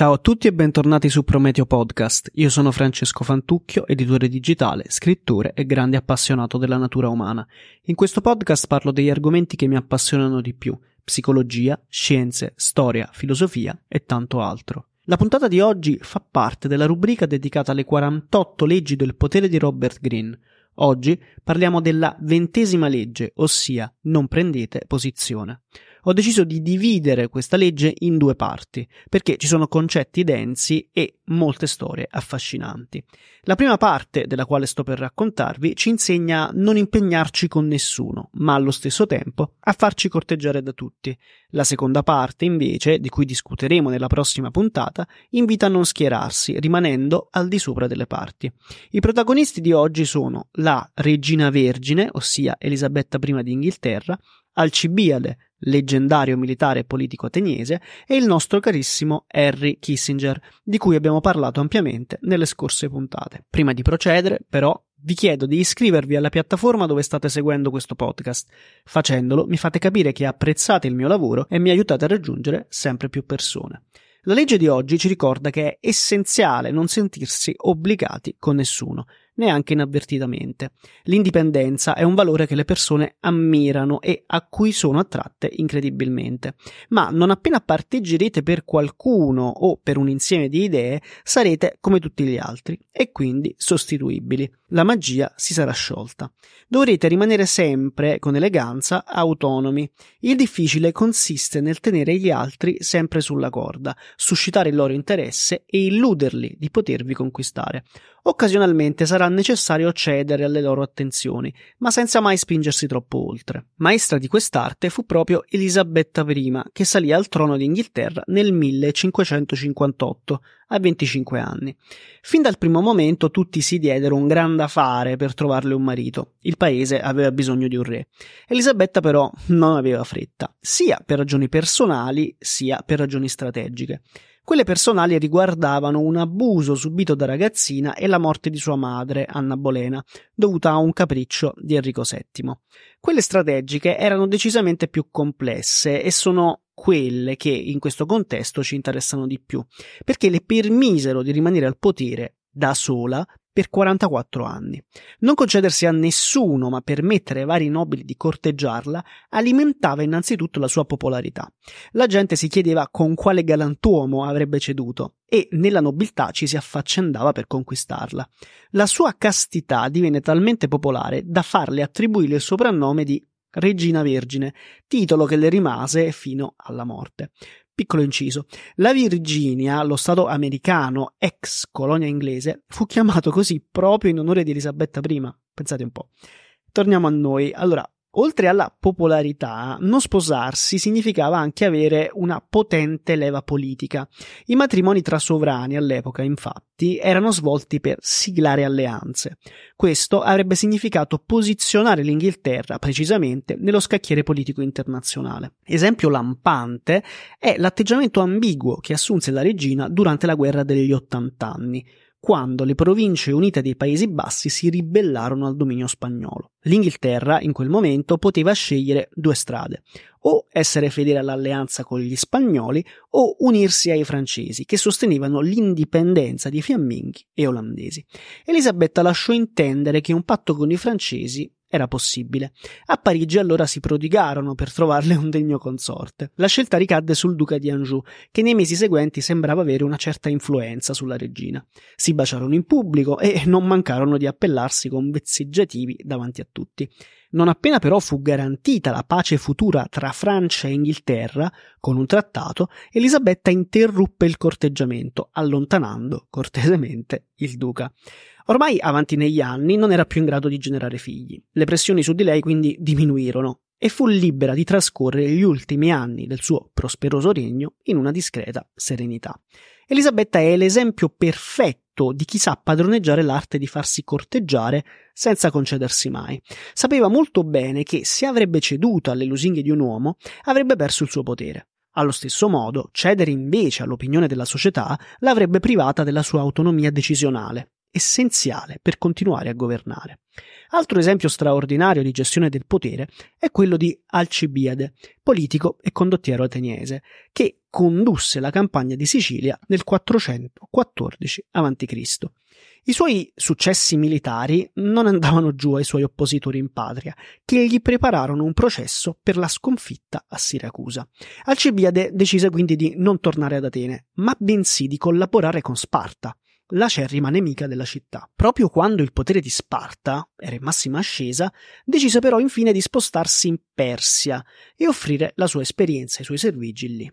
Ciao a tutti e bentornati su Prometeo Podcast. Io sono Francesco Fantucchio, editore digitale, scrittore e grande appassionato della natura umana. In questo podcast parlo degli argomenti che mi appassionano di più: psicologia, scienze, storia, filosofia e tanto altro. La puntata di oggi fa parte della rubrica dedicata alle 48 leggi del potere di Robert Greene. Oggi parliamo della ventesima legge, ossia non prendete posizione ho deciso di dividere questa legge in due parti, perché ci sono concetti densi e molte storie affascinanti. La prima parte, della quale sto per raccontarvi, ci insegna a non impegnarci con nessuno, ma allo stesso tempo a farci corteggiare da tutti. La seconda parte, invece, di cui discuteremo nella prossima puntata, invita a non schierarsi, rimanendo al di sopra delle parti. I protagonisti di oggi sono la Regina Vergine, ossia Elisabetta I d'Inghilterra, Alcibiade, leggendario militare e politico ateniese, e il nostro carissimo Harry Kissinger, di cui abbiamo parlato ampiamente nelle scorse puntate. Prima di procedere, però, vi chiedo di iscrivervi alla piattaforma dove state seguendo questo podcast. Facendolo mi fate capire che apprezzate il mio lavoro e mi aiutate a raggiungere sempre più persone. La legge di oggi ci ricorda che è essenziale non sentirsi obbligati con nessuno neanche inavvertitamente. L'indipendenza è un valore che le persone ammirano e a cui sono attratte incredibilmente. Ma non appena parteggerete per qualcuno o per un insieme di idee, sarete come tutti gli altri e quindi sostituibili. La magia si sarà sciolta. Dovrete rimanere sempre, con eleganza, autonomi. Il difficile consiste nel tenere gli altri sempre sulla corda, suscitare il loro interesse e illuderli di potervi conquistare. Occasionalmente sarà necessario cedere alle loro attenzioni, ma senza mai spingersi troppo oltre. Maestra di quest'arte fu proprio Elisabetta I, che salì al trono d'Inghilterra nel 1558, a 25 anni. Fin dal primo momento tutti si diedero un gran da fare per trovarle un marito. Il paese aveva bisogno di un re. Elisabetta però non aveva fretta, sia per ragioni personali sia per ragioni strategiche. Quelle personali riguardavano un abuso subito da ragazzina e la morte di sua madre, Anna Bolena, dovuta a un capriccio di Enrico VII. Quelle strategiche erano decisamente più complesse e sono quelle che in questo contesto ci interessano di più, perché le permisero di rimanere al potere da sola per 44 anni. Non concedersi a nessuno, ma permettere ai vari nobili di corteggiarla, alimentava innanzitutto la sua popolarità. La gente si chiedeva con quale galantuomo avrebbe ceduto e nella nobiltà ci si affaccendava per conquistarla. La sua castità divenne talmente popolare da farle attribuire il soprannome di Regina Vergine, titolo che le rimase fino alla morte. Piccolo inciso. La Virginia, lo stato americano, ex colonia inglese, fu chiamato così proprio in onore di Elisabetta I. Pensate un po'. Torniamo a noi. Allora, Oltre alla popolarità, non sposarsi significava anche avere una potente leva politica. I matrimoni tra sovrani all'epoca, infatti, erano svolti per siglare alleanze. Questo avrebbe significato posizionare l'Inghilterra precisamente nello scacchiere politico internazionale. Esempio lampante è l'atteggiamento ambiguo che assunse la regina durante la guerra degli ottant'anni quando le province unite dei Paesi Bassi si ribellarono al dominio spagnolo. L'Inghilterra in quel momento poteva scegliere due strade, o essere fedele all'alleanza con gli spagnoli o unirsi ai francesi che sostenevano l'indipendenza di fiamminghi e olandesi. Elisabetta lasciò intendere che un patto con i francesi era possibile. A Parigi allora si prodigarono per trovarle un degno consorte. La scelta ricadde sul duca di Anjou, che nei mesi seguenti sembrava avere una certa influenza sulla regina. Si baciarono in pubblico e non mancarono di appellarsi con vezzeggiativi davanti a tutti. Non appena però fu garantita la pace futura tra Francia e Inghilterra, con un trattato, Elisabetta interruppe il corteggiamento, allontanando cortesemente il duca. Ormai avanti negli anni non era più in grado di generare figli. Le pressioni su di lei quindi diminuirono e fu libera di trascorrere gli ultimi anni del suo prosperoso regno in una discreta serenità. Elisabetta è l'esempio perfetto di chi sa padroneggiare l'arte di farsi corteggiare senza concedersi mai. Sapeva molto bene che se avrebbe ceduto alle lusinghe di un uomo avrebbe perso il suo potere. Allo stesso modo, cedere invece all'opinione della società l'avrebbe privata della sua autonomia decisionale essenziale per continuare a governare. Altro esempio straordinario di gestione del potere è quello di Alcibiade, politico e condottiero ateniese, che condusse la campagna di Sicilia nel 414 a.C. I suoi successi militari non andavano giù ai suoi oppositori in patria, che gli prepararono un processo per la sconfitta a Siracusa. Alcibiade decise quindi di non tornare ad Atene, ma bensì di collaborare con Sparta, l'acerrima nemica della città. Proprio quando il potere di Sparta era in massima ascesa, decise però infine di spostarsi in Persia e offrire la sua esperienza e i suoi servigi lì.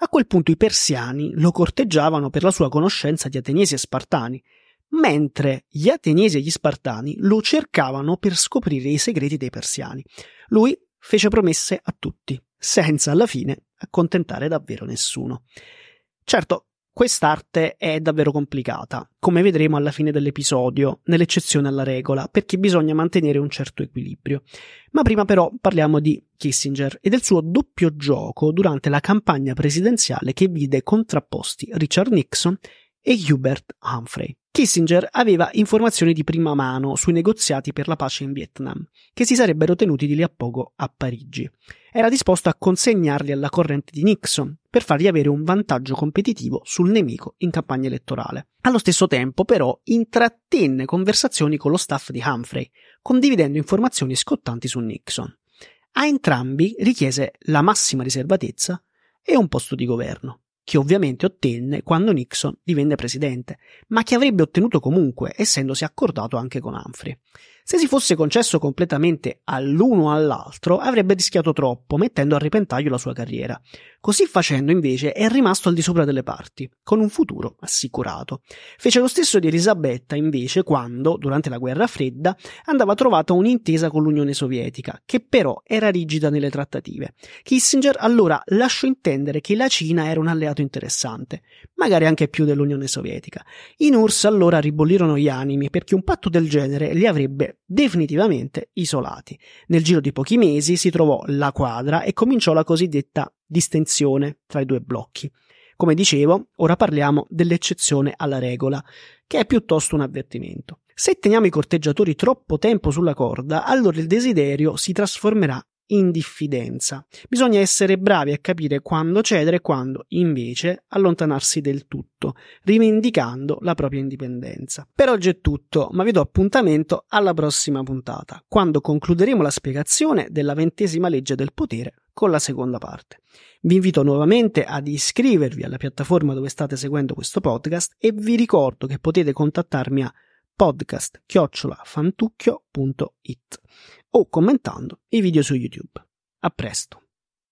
A quel punto i persiani lo corteggiavano per la sua conoscenza di ateniesi e spartani, mentre gli ateniesi e gli spartani lo cercavano per scoprire i segreti dei persiani. Lui fece promesse a tutti, senza alla fine accontentare davvero nessuno. Certo, Quest'arte è davvero complicata, come vedremo alla fine dell'episodio, nell'eccezione alla regola, perché bisogna mantenere un certo equilibrio. Ma prima però parliamo di Kissinger e del suo doppio gioco durante la campagna presidenziale che vide contrapposti Richard Nixon e Hubert Humphrey. Kissinger aveva informazioni di prima mano sui negoziati per la pace in Vietnam, che si sarebbero tenuti di lì a poco a Parigi. Era disposto a consegnarli alla corrente di Nixon per fargli avere un vantaggio competitivo sul nemico in campagna elettorale. Allo stesso tempo, però, intrattenne conversazioni con lo staff di Humphrey, condividendo informazioni scottanti su Nixon. A entrambi richiese la massima riservatezza e un posto di governo che ovviamente ottenne quando Nixon divenne presidente, ma che avrebbe ottenuto comunque, essendosi accordato anche con Humphrey. Se si fosse concesso completamente all'uno o all'altro, avrebbe rischiato troppo, mettendo a repentaglio la sua carriera. Così facendo, invece, è rimasto al di sopra delle parti, con un futuro assicurato. Fece lo stesso di Elisabetta, invece, quando, durante la guerra fredda, andava trovata un'intesa con l'Unione Sovietica, che però era rigida nelle trattative. Kissinger allora lasciò intendere che la Cina era un alleato interessante, magari anche più dell'Unione Sovietica. In URSS allora ribollirono gli animi perché un patto del genere li avrebbe definitivamente isolati. Nel giro di pochi mesi si trovò la quadra e cominciò la cosiddetta distensione tra i due blocchi. Come dicevo, ora parliamo dell'eccezione alla regola, che è piuttosto un avvertimento. Se teniamo i corteggiatori troppo tempo sulla corda, allora il desiderio si trasformerà in diffidenza. Bisogna essere bravi a capire quando cedere e quando, invece, allontanarsi del tutto, rivendicando la propria indipendenza. Per oggi è tutto, ma vi do appuntamento alla prossima puntata, quando concluderemo la spiegazione della ventesima legge del potere con la seconda parte. Vi invito nuovamente ad iscrivervi alla piattaforma dove state seguendo questo podcast e vi ricordo che potete contattarmi a podcast-fantucchio.it o commentando i video su YouTube. A presto!